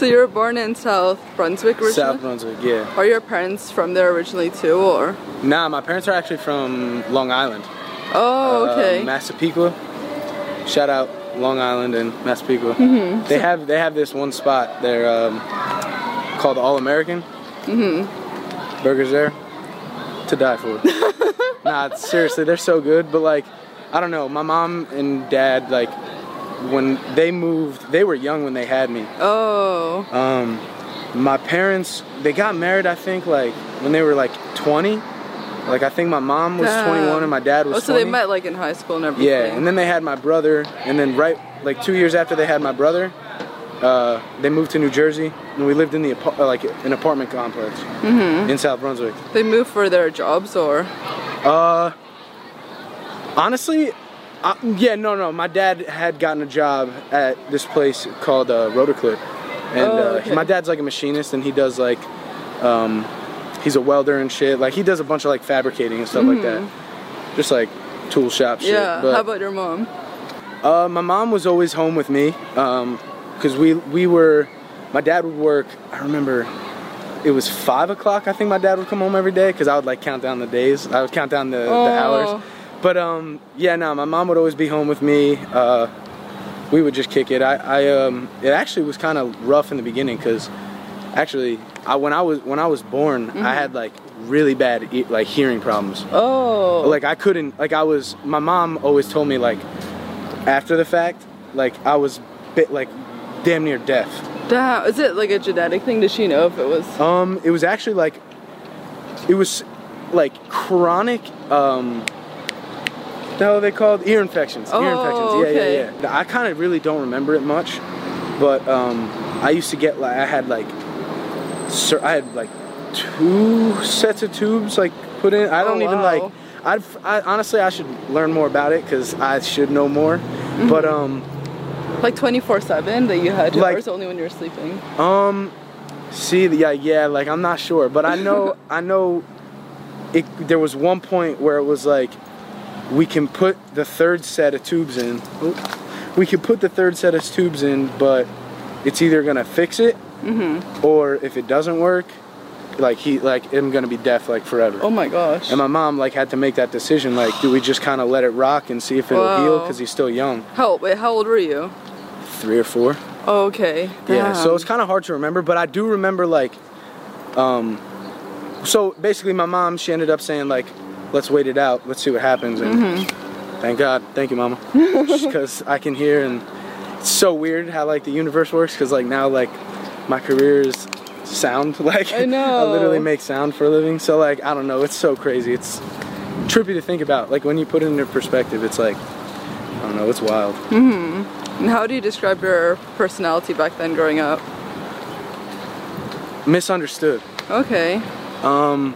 So you were born in South Brunswick originally? South Brunswick, yeah. Are your parents from there originally too, or? Nah, my parents are actually from Long Island. Oh, okay. Uh, Massapequa. Shout out Long Island and Massapequa. Mm-hmm. They have they have this one spot there um, called All American. Mm-hmm. Burgers there to die for. nah, seriously, they're so good. But like, I don't know. My mom and dad like when they moved, they were young when they had me. oh. Um, my parents, they got married, I think, like when they were like 20. Like, I think my mom was Damn. 21 and my dad was Oh, so 20. they met like in high school and everything. Yeah, and then they had my brother, and then right, like two years after they had my brother, uh, they moved to New Jersey, and we lived in the like an apartment complex Mm-hmm. in South Brunswick. they moved for their jobs or? Uh, honestly, uh, yeah, no, no. My dad had gotten a job at this place called uh, Rotor Clip, and Oh, uh, my dad's like a machinist, and he does like, um, he's a welder and shit. Like he does a bunch of like fabricating and stuff like that, just like tool shop shit. Mm-hmm. Yeah. But, How about your mom? uh, my mom was always home with me, because we we were, my dad would work. I remember. It was five o'clock. I think my dad would come home every day because I would like count down the days. I would count down the, Oh. the hours. But um, yeah, no, my mom would always be home with me. Uh, we would just kick it. I, I um, it actually was kind of rough in the beginning because actually, I when I was when I was born, I had like really bad e- like hearing problems. Oh. Like I couldn't like I was. My mom always told me like after the fact, like I was bit like damn near deaf. Damn. Is it like a genetic thing? Does she know if it was? Um, it was actually like, it was like chronic. Um, the hell are they called? Ear infections. Ear Oh, infections. Yeah, okay. yeah, yeah. I kind of really don't remember it much, but um, I used to get like I had like, sir, I had like two sets of tubes like put in. I Oh, don't even wow. like. I'd, I honestly I should learn more about it because I should know more. Mm-hmm. But um, Like 24 7 that you had Like- or only when you were sleeping? Um, see, yeah, yeah, like I'm not sure, but I know, I know, it. There was one point where it was like, we can put the third set of tubes in. We can put the third set of tubes in, but it's either gonna fix it, Mm-hmm. or if it doesn't work, like he, like I'm gonna be deaf like forever. Oh my gosh. And my mom like had to make that decision. Like, do we just kind of let it rock and see if it'll heal? Because he's still young, how, wait, how old were you? three or four. Oh, okay. Yeah, so it's kind of hard to remember, but I do remember like, um, so basically my mom she ended up saying like, let's wait it out, let's see what happens, and Mm-hmm. thank God, thank you, mama, because I can hear and it's so weird how like the universe works, because like now like my career is sound, like I know. I literally make sound for a living, so like I don't know, it's so crazy, it's trippy to think about, like when you put it into perspective, it's like. I don't know, it's wild. hmm And how do you describe your personality back then growing up? Misunderstood. Okay. Um,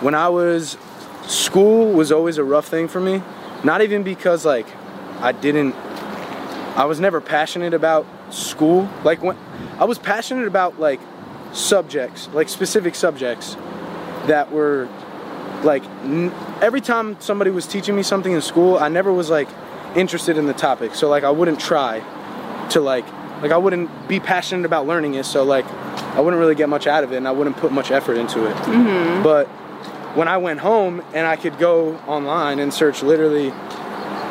when I was school was always a rough thing for me. Not even because like I didn't I was never passionate about school. Like when I was passionate about like subjects, like specific subjects that were like n- every time somebody was teaching me something in school, I never was like interested in the topic. So like I wouldn't try to like like I wouldn't be passionate about learning it. So like I wouldn't really get much out of it, and I wouldn't put much effort into it. Mm-hmm. But when I went home and I could go online and search literally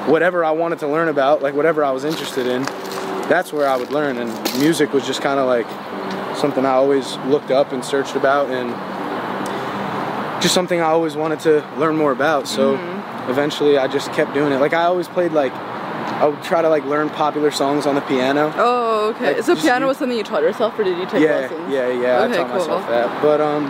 whatever I wanted to learn about, like whatever I was interested in, that's where I would learn. And music was just kind of like something I always looked up and searched about, and just something I always wanted to learn more about. So eventually, I just kept doing it. Like I always played like I would try to like learn popular songs on the piano. Oh, okay. Like, so piano you- was something you taught yourself, or did you take yeah, lessons? yeah, yeah. Okay, I taught cool. myself that, but um,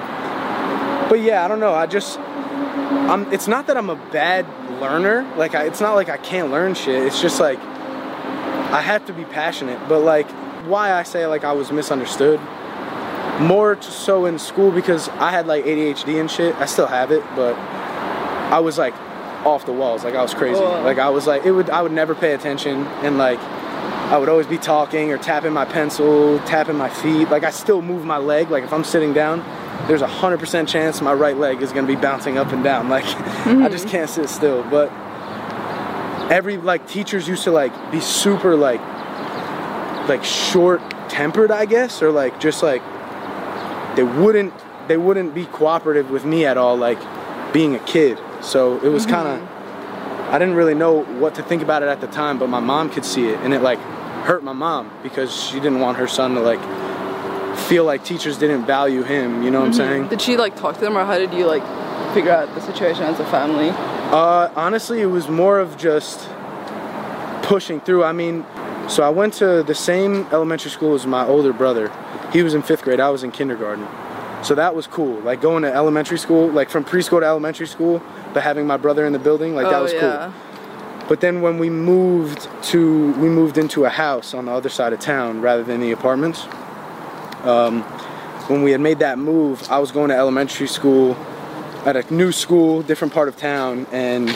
but yeah, I don't know. I just, I'm. It's not that I'm a bad learner. Like, I, it's not like I can't learn shit. It's just like I have to be passionate. But like, why I say like I was misunderstood more so in school because I had like ADHD and shit. I still have it, but I was like off the walls. Like I was crazy. Whoa. Like I was like it would I would never pay attention and like I would always be talking or tapping my pencil, tapping my feet. Like I still move my leg. Like if I'm sitting down, there's a hundred percent chance my right leg is gonna be bouncing up and down. Like I just mm-hmm. can't sit still. But every like teachers used to like be super like like short tempered I guess or like just like they wouldn't they wouldn't be cooperative with me at all like being a kid so it was mm-hmm. kind of I didn't really know what to think about it at the time but my mom could see it and it like hurt my mom because she didn't want her son to like feel like teachers didn't value him you know what I'm saying Did she like talk to them, or how did you like figure out the situation as a family? Uh, honestly, it was more of just pushing through. I mean, so I went to the same elementary school as my older brother. He was in fifth grade. I was in kindergarten. So that was cool. Like going to elementary school, like from preschool to elementary school, but having my brother in the building, like that oh was yeah. cool. But then when we moved to, we moved into a house on the other side of town rather than the apartments. Um, when we had made that move, I was going to elementary school at a new school, different part of town, and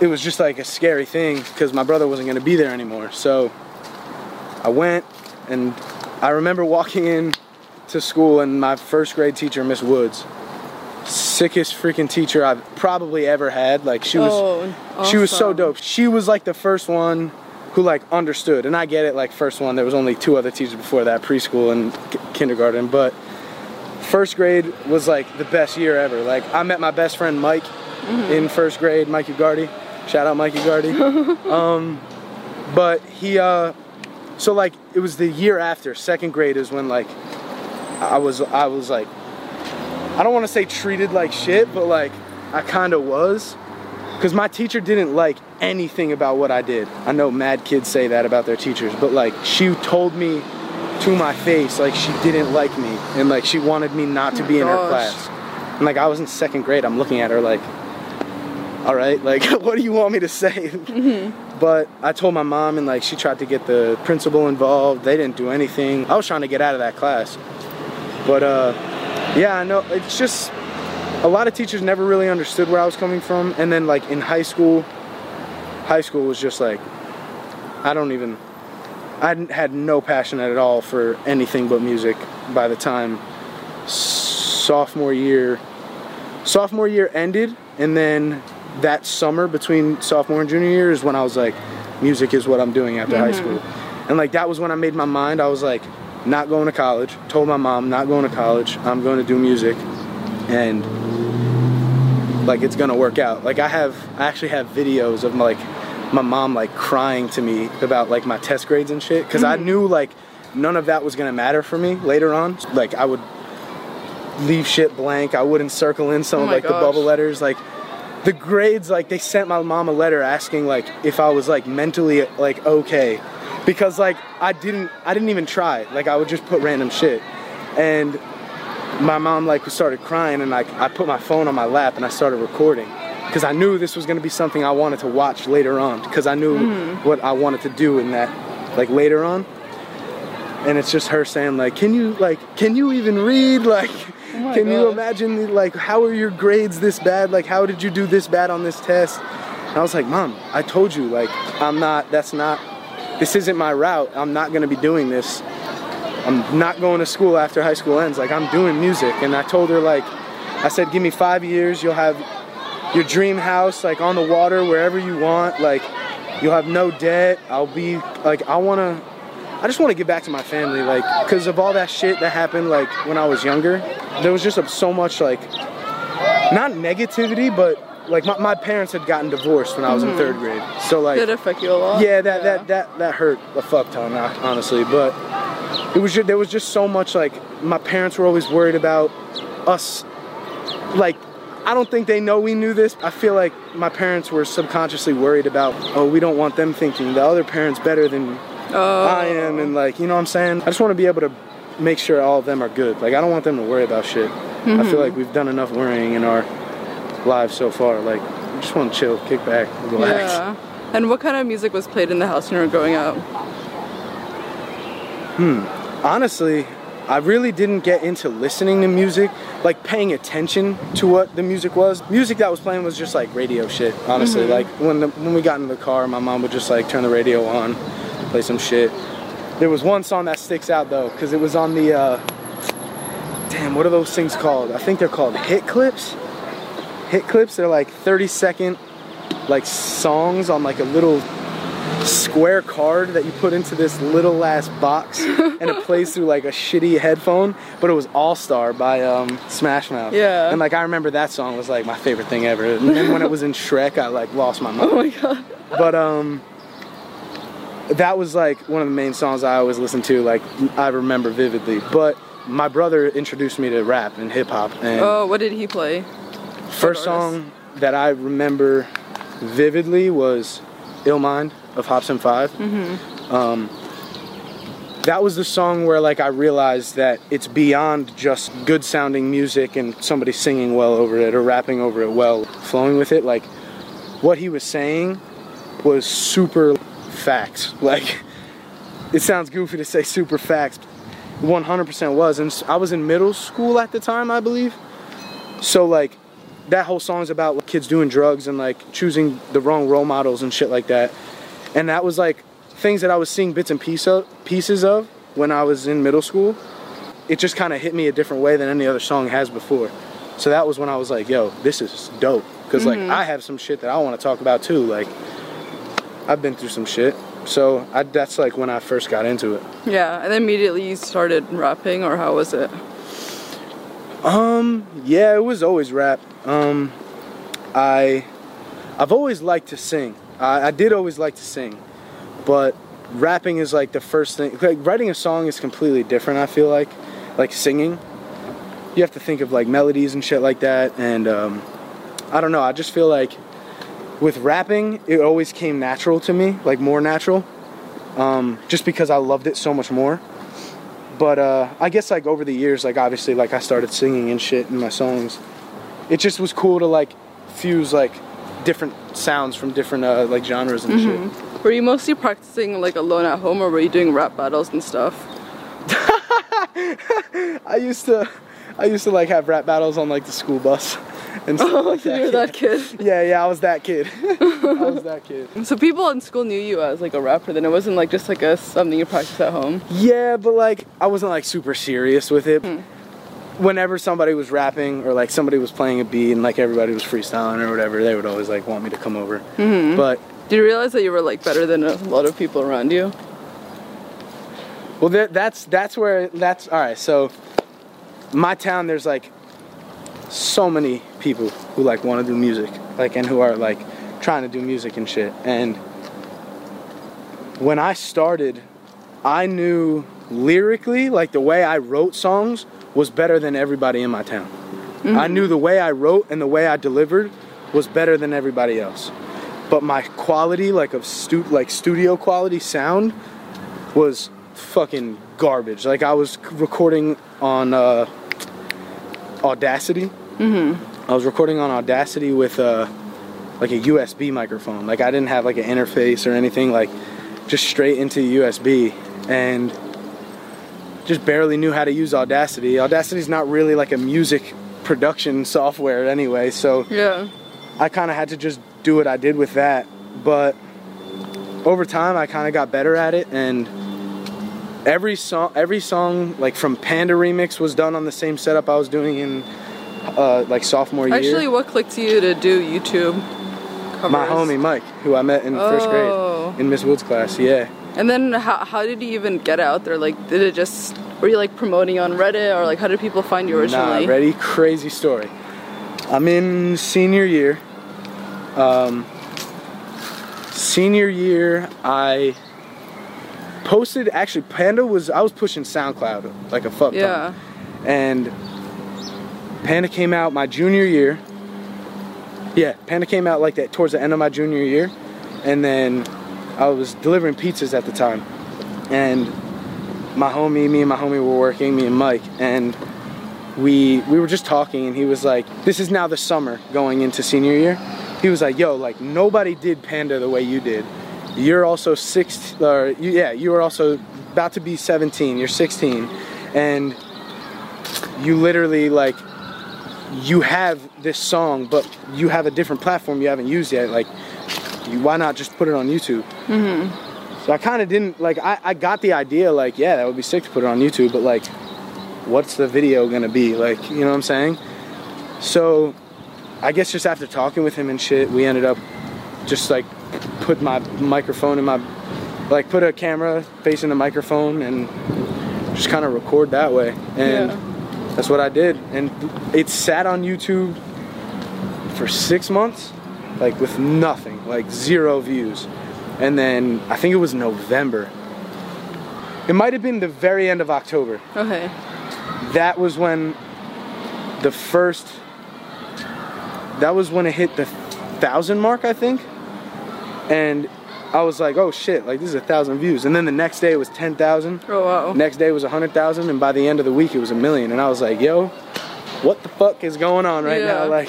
it was just like a scary thing because my brother wasn't going to be there anymore. So I went, and I remember walking in to school, and my first grade teacher, Miss Woods, sickest freaking teacher I've probably ever had. Like she was, Oh, she was so dope. She was like the first one who like understood, and I get it. Like first one, there was only two other teachers before that, preschool and k- kindergarten, but first grade was like the best year ever. Like I met my best friend Mike in first grade, Mike Ugardi. Shout out Mike Ugardi. um, but he, uh, so like it was the year after second grade is when like I was I was like I don't want to say treated like shit, but like I kind of was. Because my teacher didn't like anything about what I did. I know mad kids say that about their teachers, but like she told me to my face like she didn't like me and like she wanted me not to Oh be in her class. And like I was in second grade, I'm looking at her like, all right, like what do you want me to say? But I told my mom and like she tried to get the principal involved. They didn't do anything. I was trying to get out of that class. But uh yeah, I know it's just a lot of teachers never really understood where I was coming from and then like in high school high school was just like I don't even I had no passion at all for anything but music by the time sophomore year sophomore year ended and then that summer between sophomore and junior year is when I was like music is what I'm doing after high mm-hmm. school. And like that was when I made my mind. I was like not going to college told my mom not going to college I'm going to do music. And like it's gonna work out. Like I have I actually have videos of my, like my mom like crying to me about like my test grades and shit. Because I mm. knew like none of that was gonna matter for me later on. Like I would leave shit blank. I wouldn't circle in some Oh of like the bubble letters. Like the grades, like they sent my mom a letter asking like if I was like mentally like okay, because like I didn't I didn't even try. Like I would just put random shit, and my mom like started crying and like I put my phone on my lap and I started recording. Because I knew this was gonna be something I wanted to watch later on because I knew Mm-hmm. what I wanted to do in that like later on. And it's just her saying like can you like can you even read? Like Oh can you imagine like how are your grades this bad? Like how did you do this bad on this test? And i was like mom i told you like i'm not that's not this isn't my route. I'm not going to be doing this i'm not going to school after high school ends like i'm doing music and i told her like i said give me five years you'll have your dream house like on the water wherever you want like you'll have no debt i'll be like i want to I just want to get back to my family, like, because of all that shit that happened, like, when I was younger. There was just a, so much, like, not negativity, but, like, my, my parents had gotten divorced when I was in mm-hmm. third grade. So, like, Did it affect you a lot? yeah, that, that, that, that hurt a fuck ton, honestly. But it was just, there was just so much, like, my parents were always worried about us, like, I don't think they know we knew this. I feel like my parents were subconsciously worried about, oh, we don't want them thinking the other parent's better than Oh. I am, and like, you know what I'm saying? I just want to be able to make sure all of them are good. Like, I don't want them to worry about shit. I feel mm-hmm. like we've done enough worrying in our lives so far. Like, just want to chill, kick back, relax. Yeah. And what kind of music was played in the house when you were growing up? Honestly, I really didn't get into listening to music, like paying attention to what the music was. Music that was playing was just like radio shit, honestly. Like when the, when we got in the car, my mom would just like turn the radio on, play some shit. There was one song that sticks out though, because it was on the uh, damn, what are those things called? I think they're called hit clips. Hit clips. They're like 30 second like songs on like a little square card that you put into this little ass box and it plays through like a shitty headphone but it was all star by um, smash mouth Yeah. and like i remember that song was like my favorite thing ever and then when it was in shrek i like lost my mind Oh my god. but um that was like one of the main songs i always listen to like i remember vividly but my brother introduced me to rap and hip-hop and Oh, what did he play? First song that I remember vividly was "Ill Mind" of Hopsin 5 Mm-hmm. Um, that was the song where like I realized that it's beyond just good sounding music and somebody singing well over it or rapping over it well, flowing with it. Like what he was saying was super facts. Like it sounds goofy to say super facts. 100% was, and I was in middle school at the time, I believe. So like that whole song's about like, kids doing drugs and like choosing the wrong role models and shit like that. And that was like things that I was seeing bits and piece of, pieces of when I was in middle school. It just kind of hit me a different way than any other song has before. So that was when I was like, yo, this is dope. Because like I have some shit that I want to talk about too. Like I've been through some shit. So I, that's like when I first got into it. Yeah, and then immediately you started rapping, or how was it? Um, yeah, it was always rap. Um, I, I've always liked to sing. I, did always like to sing, but rapping is like the first thing. Like writing a song is completely different. I feel like, like singing, you have to think of like melodies and shit like that. And um, I don't know. I just feel like with rapping, it always came natural to me, like more natural, um, just because I loved it so much more but uh, I guess like over the years, like obviously, like I started singing and shit in my songs. It just was cool to like fuse like different sounds from different uh, like genres and shit. Were you mostly practicing like alone at home, or were you doing rap battles and stuff? I used to, I used to like have rap battles on like the school bus and stuff Oh, like that. you're that kid. Yeah, yeah, I was that kid. I was that kid. So people in school knew you as like a rapper. Then it wasn't like just like a something you practice at home. Yeah, but like I wasn't like super serious with it. Whenever somebody was rapping or like somebody was playing a beat and like everybody was freestyling or whatever, they would always like want me to come over. Mm-hmm. But do you realize that you were like better than a lot of people around you? Well, that, that's that's where that's all right. So, my town, there's like so many people who like want to do music, like and who are like trying to do music and shit. And when I started, I knew lyrically, like the way I wrote songs was better than everybody in my town. I knew the way I wrote and the way I delivered was better than everybody else. But my quality, like of stu- like studio quality sound, was fucking garbage. Like I was recording on uh, Audacity. Mm-hmm. I was recording on Audacity with uh, like a USB microphone. Like I didn't have like an interface or anything. Like just straight into USB and just barely knew how to use Audacity. Audacity's not really like a music production software anyway, so Yeah. I kind of had to just do what I did with that. But over time, I kind of got better at it, and every song, every song, like from Panda Remix, was done on the same setup I was doing in uh, like sophomore year. Actually, what clicked you to do YouTube covers? my homie Mike, who I met in first Oh. grade in Miss Wood's class. Yeah. And then how, how did you even get out there? Like, did it just were you like promoting on Reddit or like how did people find you originally? Nah, ready? Crazy story. I'm in senior year. Um, senior year, I posted. Actually, Panda was. I was pushing SoundCloud like a fuck. Yeah. And Panda came out my junior year. Yeah, Panda came out like that towards the end of my junior year, and then I was delivering pizzas at the time, and my homie, me and my homie were working, me and Mike, and we we were just talking, and he was like, "This is now the summer going into senior year." He was like, "Yo, like nobody did Panda the way you did. You're also six, or you, yeah, you were also about to be 17. You're 16, and you literally like you have this song, but you have a different platform you haven't used yet. Like, why not just put it on YouTube? Mm-hmm. So I kind of didn't like. I, I got the idea. Like, yeah, that would be sick to put it on YouTube, but like, what's the video gonna be? Like, you know what I'm saying? So, I guess just after talking with him and shit, we ended up just like put my microphone in my like put a camera facing the microphone and just kind of record that way and Yeah. that's what i did and it sat on youtube for six months like with nothing like zero views. And then i think it was november. It might have been the very end of october. Okay. that was when the first that was when it hit the thousand mark i think. And i was like oh shit like this is a thousand views. And then the next day it was 10000 Oh wow. next day was a 100000 and by the end of the week it was a million. And i was like yo what the fuck is going on right Yeah. now? Like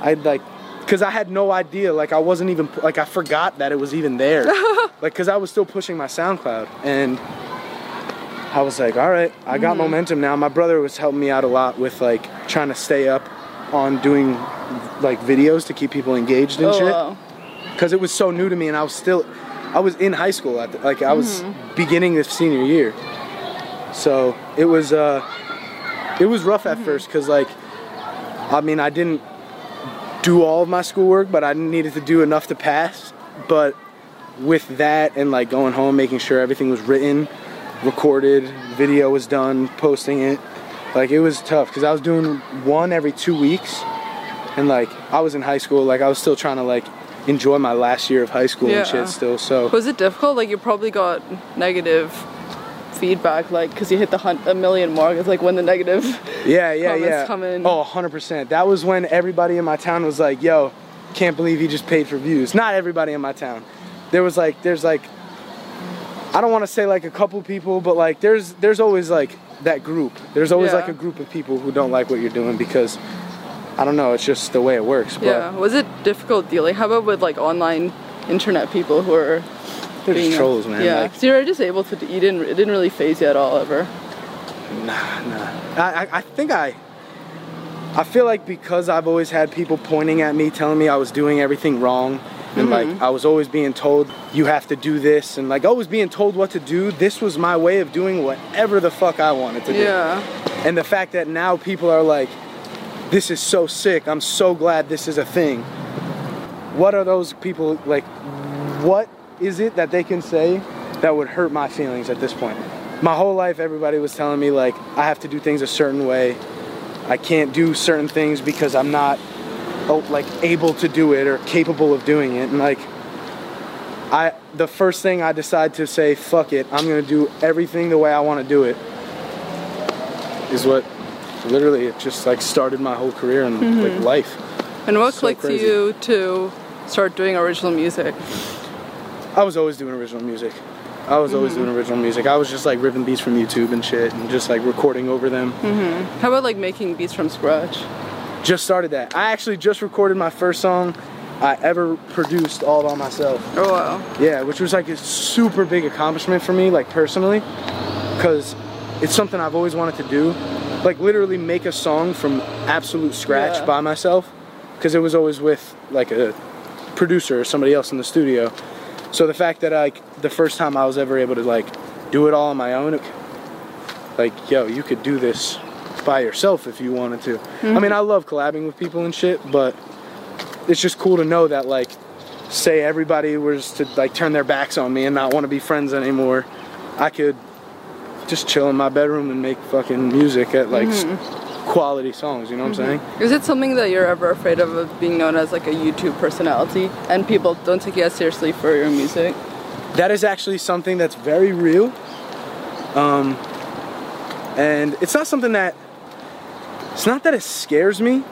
i'd like because i had no idea like i wasn't even like i forgot that it was even there like because i was still pushing my soundcloud and I was like, all right, I got mm-hmm. momentum now. My brother was helping me out a lot with like trying to stay up on doing like videos to keep people engaged and Oh shit wow. because it was so new to me and I was still I was in high school at the, like I was mm-hmm. beginning this senior year. So, it was uh it was rough at mm-hmm. first cuz like I mean, I didn't do all of my schoolwork, but I needed to do enough to pass. But with that and like going home making sure everything was written, recorded, video was done, posting it, like it was tough cuz I was doing one every 2 weeks and like I was in high school, like I was still trying to like enjoy my last year of high school Yeah. and shit still. So Was it difficult? Like you probably got negative feedback, like because you hit the hunt a million mark. It's like when the negative. yeah, yeah, yeah. come in. Oh, 100%. That was when everybody in my town was like, "Yo, can't believe he just paid for views." Not everybody in my town. There was like there's like I don't want to say like a couple people, but like there's there's always like that group. There's always Yeah. like a group of people who don't like what you're doing because I don't know, it's just the way it works. But Yeah. Was it difficult dealing? How about with like online internet people who are they're just trolls, man. Yeah. Like, so you're just able to. You didn't. It didn't really faze you at all ever. Nah, nah. I, I, I think I. I feel like because I've always had people pointing at me, telling me I was doing everything wrong, and mm-hmm. like I was always being told you have to do this, and like always being told what to do. This was my way of doing whatever the fuck I wanted to do. Yeah. And the fact that now people are like, this is so sick. I'm so glad this is a thing. What are those people like? What is it that they can say that would hurt my feelings at this point? My whole life, everybody was telling me like I have to do things a certain way. I can't do certain things because I'm not oh, like able to do it or capable of doing it. And like, I the first thing I decide to say, fuck it, I'm gonna do everything the way I want to do it. Is what literally it just like started my whole career and like mm-hmm. life. And what So clicked crazy. you to start doing original music? I was always doing original music. I was always doing original music. I was just like ripping beats from YouTube and shit and just like recording over them. Mhm. How about like making beats from scratch? Just started that. I actually just recorded my first song I ever produced all by myself. Oh wow. Yeah, which was like a super big accomplishment for me, like personally, because it's something I've always wanted to do. Like literally make a song from absolute scratch Yeah. by myself, because it was always with like a producer or somebody else in the studio. So the fact that like the first time I was ever able to like do it all on my own, it- like yo, you could do this by yourself if you wanted to. I mean, mm-hmm. I love collabing with people and shit, but it's just cool to know that like say everybody was to like turn their backs on me and not want to be friends anymore, I could just chill in my bedroom and make fucking music at like s- mm-hmm. Quality songs. You know what I'm saying? Is it something that you're ever afraid of, of being known as like a YouTube personality and people don't take you as seriously for your music? That is actually something that's very real. Um, and it's not something that it's not that it scares me.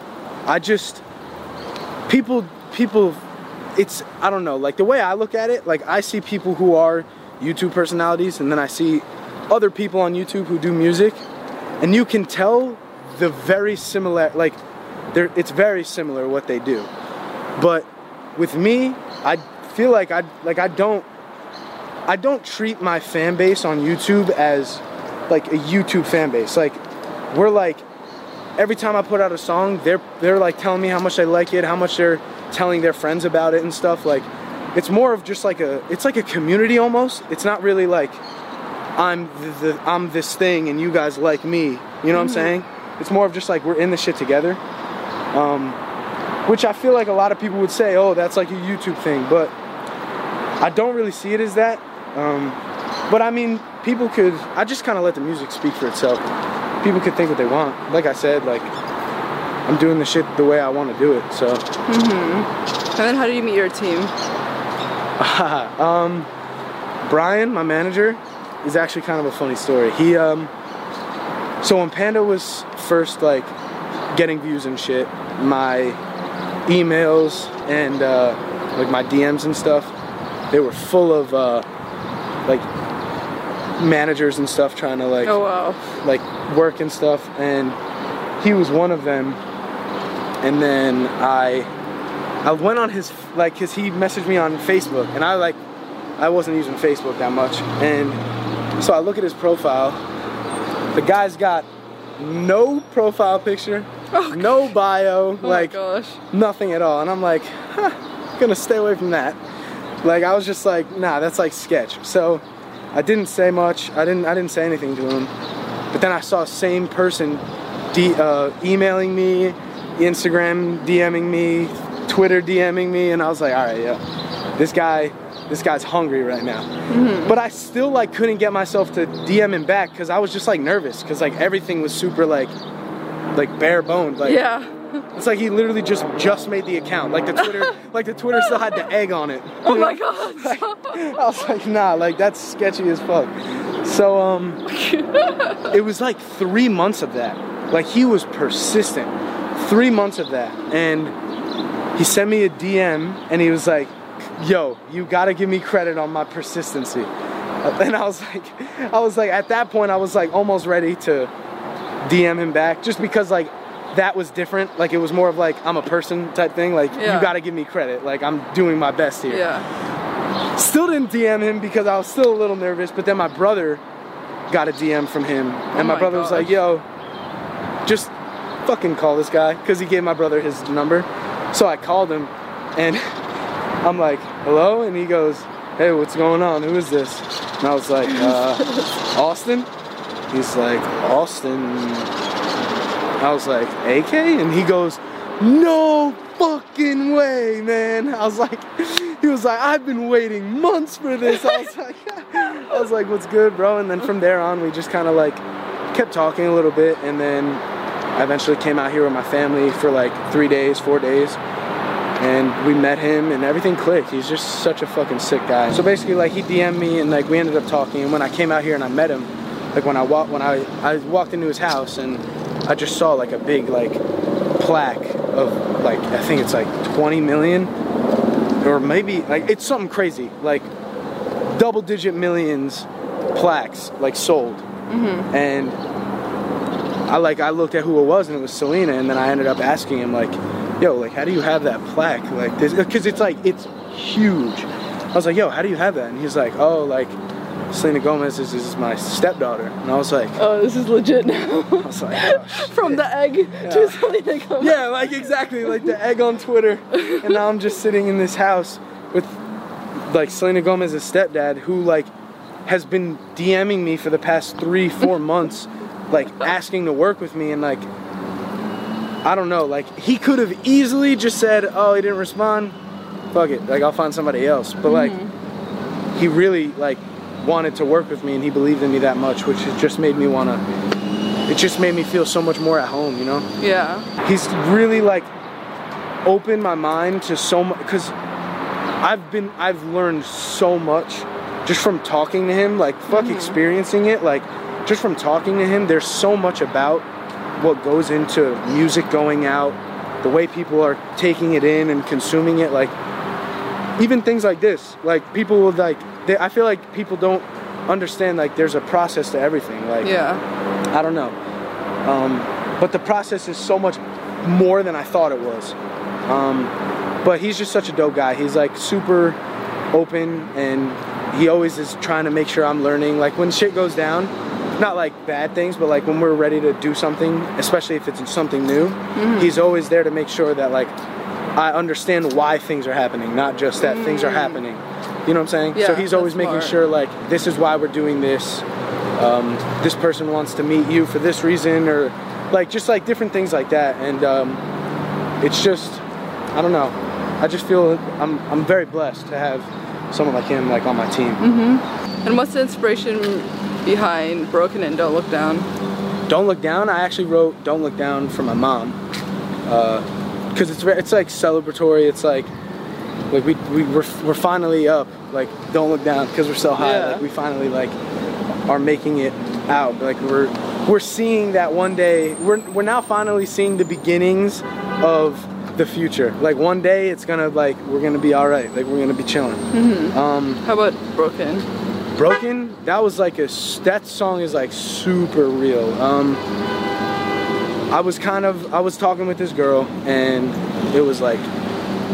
I just people people it's I don't know, like the way I look at it, like I see people who are YouTube personalities and then I see other people on YouTube who do music and you can tell the very similar like they're it's very similar what they do. But with me, I feel like I like I don't I don't treat my fan base on YouTube as like a YouTube fan base. Like we're like every time I put out a song, they're they're like telling me how much they like it, how much they're telling their friends about it and stuff. Like it's more of just like a it's like a community almost. It's not really like I'm the, the I'm this thing and you guys like me. You know what I'm mm-hmm. saying? It's more of just like we're in the shit together. Um, which I feel like a lot of people would say, oh, that's like a YouTube thing, but I don't really see it as that. Um, but I mean, people could. I just kind of let the music speak for itself. People could think what they want. Like I said, like I'm doing the shit the way I want to do it. So. Mhm. And then how did you meet your team? um, Brian, my manager, is actually kind of a funny story. He um, so when Panda was first like getting views and shit, my emails and uh, like my DMs and stuff, they were full of uh, like managers and stuff trying to like Oh wow. like work and stuff and he was one of them and then i i went on his like because he messaged me on facebook and i like i wasn't using facebook that much and so i look at his profile the guy's got no profile picture no bio Oh like nothing at all. And i'm like huh, gonna stay away from that. Like i was just like nah that's like sketch. So i didn't say much. I didn't i didn't say anything to him. But then i saw same person D, uh, emailing me instagram dming me twitter dming me and i was like all right yeah. This guy this guy's hungry right now but i still like couldn't get myself to dm him back because i was just like nervous because like everything was super like like bare boned like Yeah. it's like he literally just just made the account. Like the Twitter, like the Twitter still had the egg on it. Oh you my know? god. I was like, nah, like that's sketchy as fuck. So um, it was like three months of that. Like he was persistent. Three months of that, and he sent me a DM, and he was like, "Yo, you gotta give me credit on my persistency." Uh, and I was like, I was like, at that point, I was like almost ready to DM him back, just because like that was different. Like it was more of like I'm a person type thing. Like Yeah. you gotta give me credit. Like I'm doing my best here. yeah. Still didn't DM him because I was still a little nervous, but then my brother got a DM from him, and oh my, my brother was like, "Yo, just fucking call this guy," because he gave my brother his number. So I called him, and I'm like, "Hello," and he goes, "Hey, what's going on? Who is this?" And I was like, uh, "Austin." He's like, "Austin." I was like, "AK," and he goes, "No fucking way, man!" I was like, he was like, "I've been waiting months for this." I was like, I was like, "What's good, bro?" And then from there on, we just kind of like kept talking a little bit, and then I eventually came out here with my family for like three days, four days, and we met him, and everything clicked. He's just such a fucking sick guy. So basically, like he DM'd me, and like we ended up talking. And when I came out here and I met him, like when I walked when I I walked into his house, and I just saw like a big like plaque of like I think it's like 20 million, or maybe like it's something crazy, like double digit millions plaques like sold, Mhm. and I like I looked at who it was and it was Selena and then I ended up asking him like, yo, like how do you have that plaque like this? Because it's like it's huge. I was like, yo, how do you have that? And he's like, oh, like Selena Gomez is, is my stepdaughter, and I was like, Oh, this is legit now. I was like, oh, From the egg to Selena Gomez. yeah, like exactly like the egg on Twitter, and now I'm just sitting in this house with like Selena Gomez's stepdad who like has been DMing me for the past three, four months, like asking to work with me, and like I don't know, like he could have easily just said, "Oh, he didn't respond. Fuck it, like I'll find somebody else." But like mm-hmm. he really like wanted to work with me, and he believed in me that much, which just made me wanna. It just made me feel so much more at home, you know Yeah. he's really like opened my mind to so much because I've been I've learned so much just from talking to him like fuck mm-hmm. experiencing it like just from talking to him there's so much about what goes into music going out the way people are taking it in and consuming it like even things like this like people would like they, I feel like people don't understand like there's a process to everything like Yeah. I don't know. Um, but the process is so much more than I thought it was. Um, but he's just such a dope guy. He's like super open and he always is trying to make sure I'm learning. Like when shit goes down, not like bad things, but like when we're ready to do something, especially if it's something new, he's always there to make sure that like I understand why things are happening, not just that things are happening. You know what I'm saying? Yeah, so he's always making smart. sure like this is why we're doing this. Um, this person wants to meet you for this reason, or like just like different things like that. And um, it's just, I don't know. I just feel I'm I'm very blessed to have someone like him like on my team. And what's the inspiration behind Broken and Don't Look Down? Don't Look Down. I actually wrote Don't Look Down for my mom because it's it's like celebratory. It's like like we we we're, we're finally up. Like Don't Look Down because we're so high. Yeah. Like we finally like are making it out. Like we're we're seeing that one day. We're we're now finally seeing the beginnings of the future. Like one day it's gonna like we're gonna be all right. Like we're gonna be chilling. Mhm. Um, How about Broken? Broken, that was like a, that song is like super real. Um, I was kind of I was talking with this girl and it was like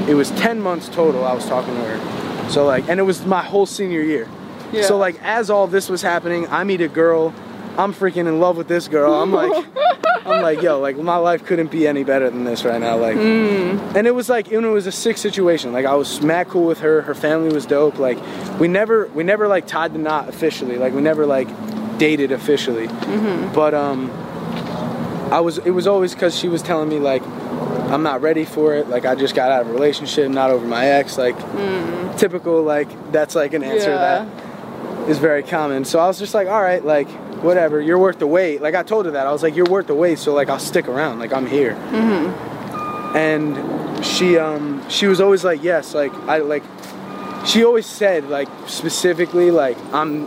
it was 10 months total I was talking to her. So like and it was my whole senior year. Yeah. So like as all this was happening, I meet a girl, I'm freaking in love with this girl. I'm like I'm like, yo, like my life couldn't be any better than this right now. Like mm. and it was like and it was a sick situation. Like I was mad cool with her. Her family was dope. Like we never we never like tied the knot officially. Like we never like dated officially. Mm-hmm. But um I was it was always cuz she was telling me like I'm not ready for it. Like I just got out of a relationship, not over my ex. Like mm. typical like that's like an answer Yeah. that is very common. So I was just like, all right, like whatever, you're worth the wait. Like I told her that I was like, you're worth the wait. So like I'll stick around. Like I'm here. And she um she was always like, yes, like I like. She always said like specifically like I'm.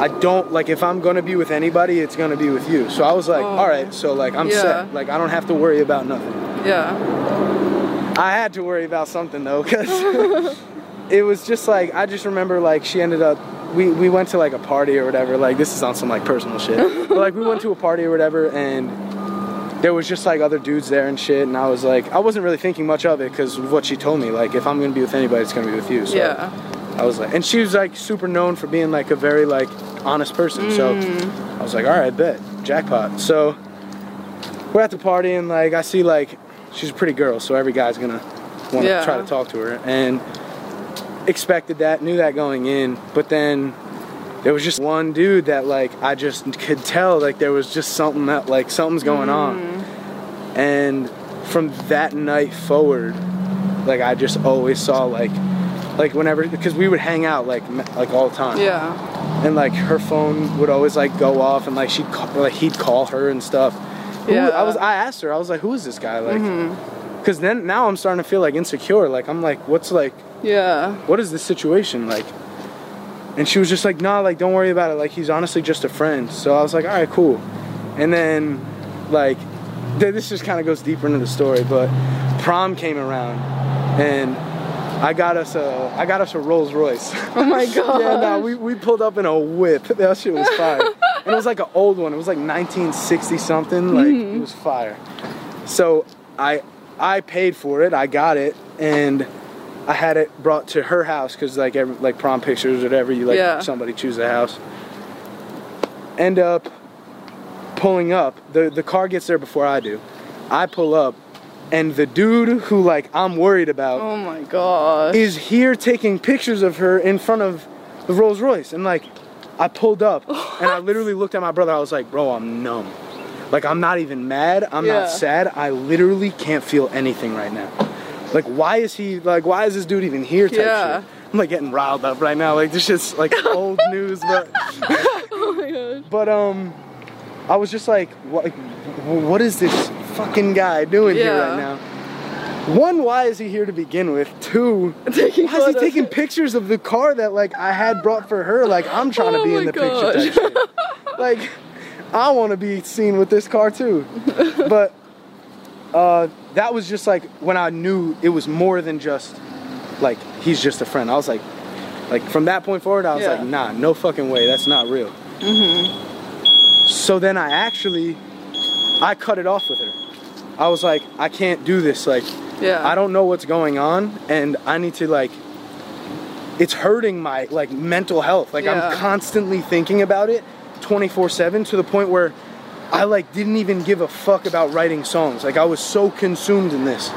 I don't like if I'm gonna be with anybody, it's gonna be with you. So I was like, Oh. all right, so like I'm Yeah. set. Like I don't have to worry about nothing. Yeah. I had to worry about something though, because it was just like I just remember like she ended up. We, we went to like a party or whatever. Like this is on some like personal shit. but like we went to a party or whatever, and there was just like other dudes there and shit. And I was like, I wasn't really thinking much of it because of what she told me. Like if I'm gonna be with anybody, it's gonna be with you. So Yeah. I was like, and she was like super known for being like a very like honest person. So mm. I was like, all right, bet jackpot. So we're at the party and like I see like she's a pretty girl, so every guy's gonna want to Yeah. try to talk to her and expected that, knew that going in, but then there was just one dude that like I just could tell like there was just something that like something's going on. Mm. And from that night forward, like I just always saw like like whenever because we would hang out like like all the time Yeah. and like her phone would always like go off and like she'd call, like he'd call her and stuff Who- Yeah. i was i asked her i was like who is this guy like mm-hmm. Because then now i'm starting to feel like insecure like i'm like what's like Yeah. what is this situation like and she was just like nah like don't worry about it like he's honestly just a friend so i was like all right cool and then like th- this just kind of goes deeper into the story but prom came around and i got us a i got us a rolls royce Oh my god. yeah, no, we, we pulled up in a whip. That shit was fire. and it was like an old one. It was like 1960 something. Like mm-hmm. it was fire. So I I paid for it. I got it, and I had it brought to her house because like every, like prom pictures, or whatever you like, Yeah. somebody choose a house. End up pulling up. the The car gets there before I do. I pull up, and the dude who like I'm worried about Oh my god. is here taking pictures of her in front of the Rolls Royce. And like, I pulled up and I literally looked at my brother. I was like, bro, I'm numb. Like, I'm not even mad. I'm Yeah. not sad. I literally can't feel anything right now. Like, why is he, like, why is this dude even here type Yeah. shit? I'm like getting riled up right now. Like, this shit's like old news, but. oh my god. But, um, I was just like, what, like, what is this fucking guy doing here right now? One, why is he here to begin with? Two, Taking why is he taking pictures of the car that like I had brought for her? Like I'm trying to Oh be in the picture type shit. Like I want to be seen with this car too. But uh, that was just like when I knew it was more than just like he's just a friend. I was like, like from that point forward, I was Yeah. like, nah, no fucking way. That's not real. So then I actually, I cut it off with her. I was like, I can't do this. Like, Yeah. I don't know what's going on, and I need to like. It's hurting my like mental health. Like Yeah. I'm constantly thinking about it, 24/7 to the point where I like didn't even give a fuck about writing songs. Like I was so consumed in this.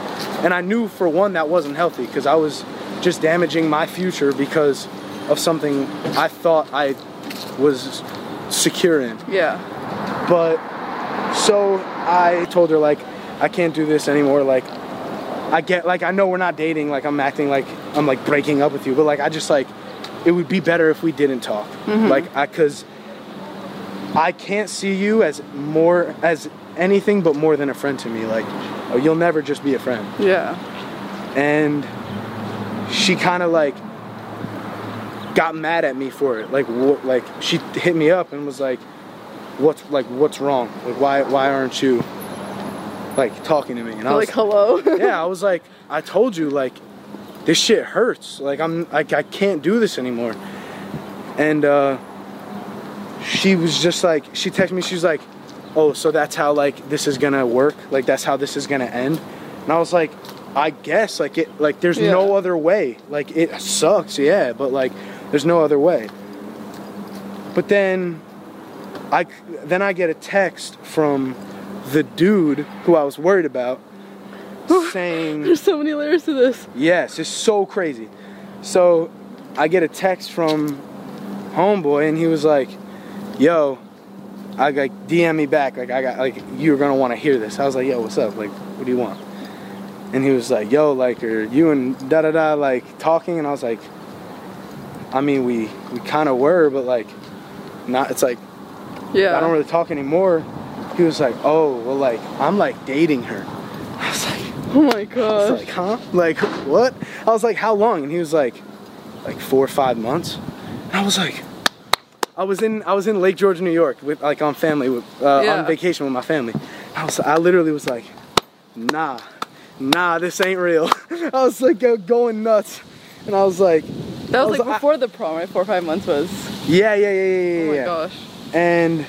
And I knew for one that wasn't healthy because I was just damaging my future because of something I thought I was secure in. Yeah. But so I told her like I can't do this anymore. Like I get like I know we're not dating. Like I'm acting like I'm like breaking up with you. But like I just like it would be better if we didn't talk. Mm-hmm. Like I cause I can't see you as more as anything but more than a friend to me. Like oh, you'll never just be a friend. Yeah. And she kind of like got mad at me for it. Like what? Like she hit me up and was like, "What's like what's wrong? Like why why aren't you like talking to me?" And I was like hello. yeah, I was like, I told you, like, this shit hurts. Like, I'm, like, I can't do this anymore. And uh, she was just like, she texted me, she was like, oh, so that's how, like, this is gonna work? Like, that's how this is gonna end? And I was like, I guess, like, it, like, there's Yeah. no other way. Like, it sucks, yeah, but, like, there's no other way. But then, I, then I get a text from the dude who I was worried about saying There's so many layers to this. Yes, it's so crazy. So I get a text from homeboy and he was like, "Yo, I like DM me back. Like I got like you're gonna want to hear this." I was like, "Yo, what's up? Like, what do you want?" And he was like, "Yo, like, are you and da da da like talking?" And I was like, "I mean, we we kind of were, but like, not. It's like Yeah. I don't really talk anymore." He was like, "Oh, well, like I'm like dating her." I was like. oh my god. like, huh? Like, what? I was like, how long? And he was like, like four or five months. And I was like, I was in I was in Lake George, New York, with like on family, with, uh, Yeah. on vacation with my family. I was, I literally was like, nah, nah, this ain't real. I was like go- going nuts, and I was like, that was was- like I- before the prom, right? Four or five months was. yeah, yeah, yeah, yeah, yeah. Oh my yeah. gosh. and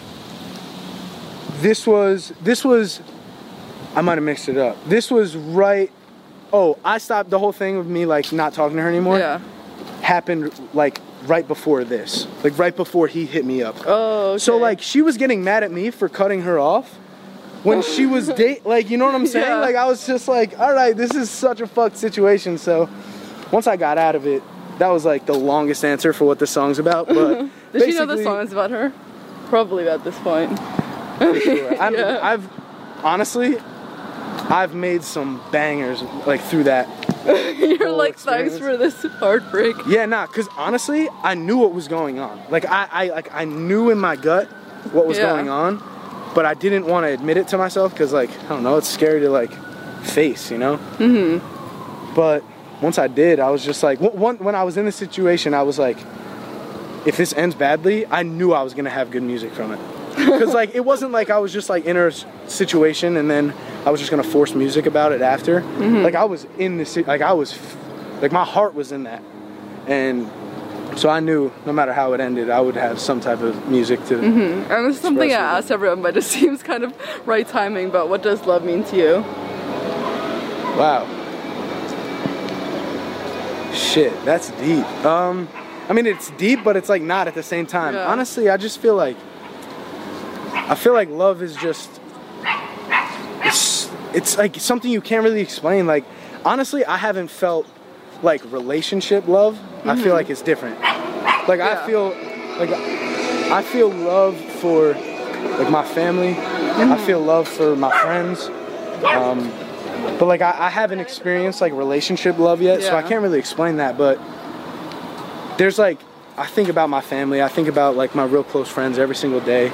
this was this was I might have mixed it up. This was right. Oh, I stopped the whole thing with me like not talking to her anymore. Yeah. Happened like right before this, like right before he hit me up. Oh. Okay. So like she was getting mad at me for cutting her off when she was date. Like you know what I'm saying? Yeah. Like I was just like, all right, this is such a fucked situation. So once I got out of it, that was like the longest answer for what the song's about. But Does she know the song is about her? Probably at this point. sure. I'm, Yeah. I've honestly, I've made some bangers like through that. You're like, thanks for this heartbreak. Yeah, nah, cause honestly, I knew what was going on. Like I, I like I knew in my gut what was Yeah. going on, but I didn't want to admit it to myself because like I don't know, it's scary to like face, you know. Mm-hmm. But once I did, I was just like, one, when I was in the situation, I was like, if this ends badly, I knew I was gonna have good music from it. Cause like it wasn't like I was just like in a situation and then I was just gonna force music about it after. Like I was in the si- like I was, like my heart was in that, and so I knew no matter how it ended, I would have some type of music to. And this is something I asked everyone, but it seems kind of right timing. But what does love mean to you? Wow. Shit, that's deep. Um, I mean, it's deep, but it's like not at the same time. Yeah. Honestly, I just feel like I feel like love is just it's like something you can't really explain. Like honestly, I haven't felt like relationship love. I feel like it's different. Like Yeah. I feel like I feel love for like my family. I feel love for my friends. Um, but like I, I haven't experienced like relationship love yet, so I can't really explain that. But there's like I think about my family. I think about like my real close friends every single day.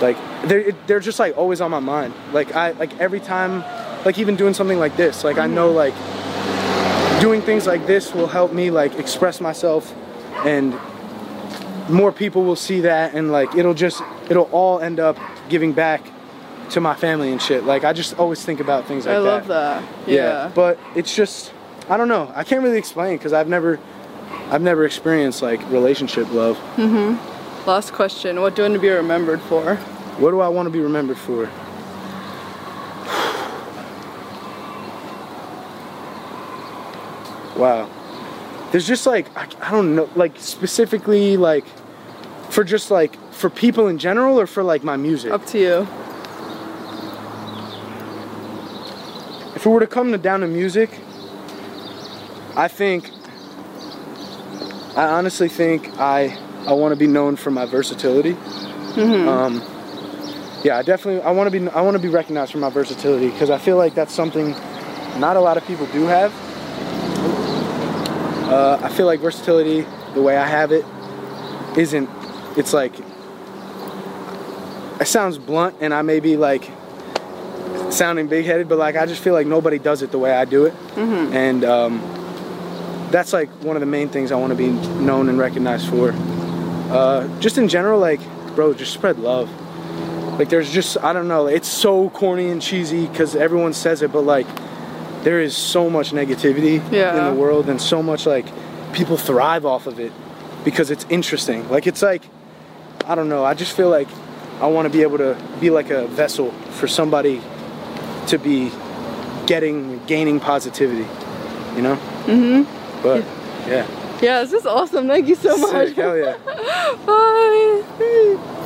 Like they're they're just like always on my mind. Like I like every time, like even doing something like this. Like I know like doing things like this will help me like express myself, and more people will see that, and like it'll just it'll all end up giving back to my family and shit. Like I just always think about things like I that. I love that. Yeah. But it's just I don't know. I can't really explain because I've never I've never experienced like relationship love. Mm-hmm. Last question. What do you want to be remembered for? What do I want to be remembered for? wow. There's just like I, I don't know like specifically like for just like for people in general or for like my music? Up to you. If it were to come to down to music, I think I honestly think I I want to be known for my versatility. Um, yeah, I definitely I want to be I want to be recognized for my versatility because I feel like that's something not a lot of people do have. Uh, I feel like versatility, the way I have it, isn't. It's like it sounds blunt, and I may be like sounding big-headed, but like I just feel like nobody does it the way I do it, and um, that's like one of the main things I want to be known and recognized for. Uh, just in general, like, bro, just spread love. Like, there's just I don't know. It's so corny and cheesy because everyone says it, but like, there is so much negativity Yeah. in the world, and so much like people thrive off of it because it's interesting. Like, it's like I don't know. I just feel like I want to be able to be like a vessel for somebody to be getting, gaining positivity. You know? Mm-hmm. But yeah. Yeah, yeah, this is awesome. Thank you so Sick, much. Hell yeah. Bye.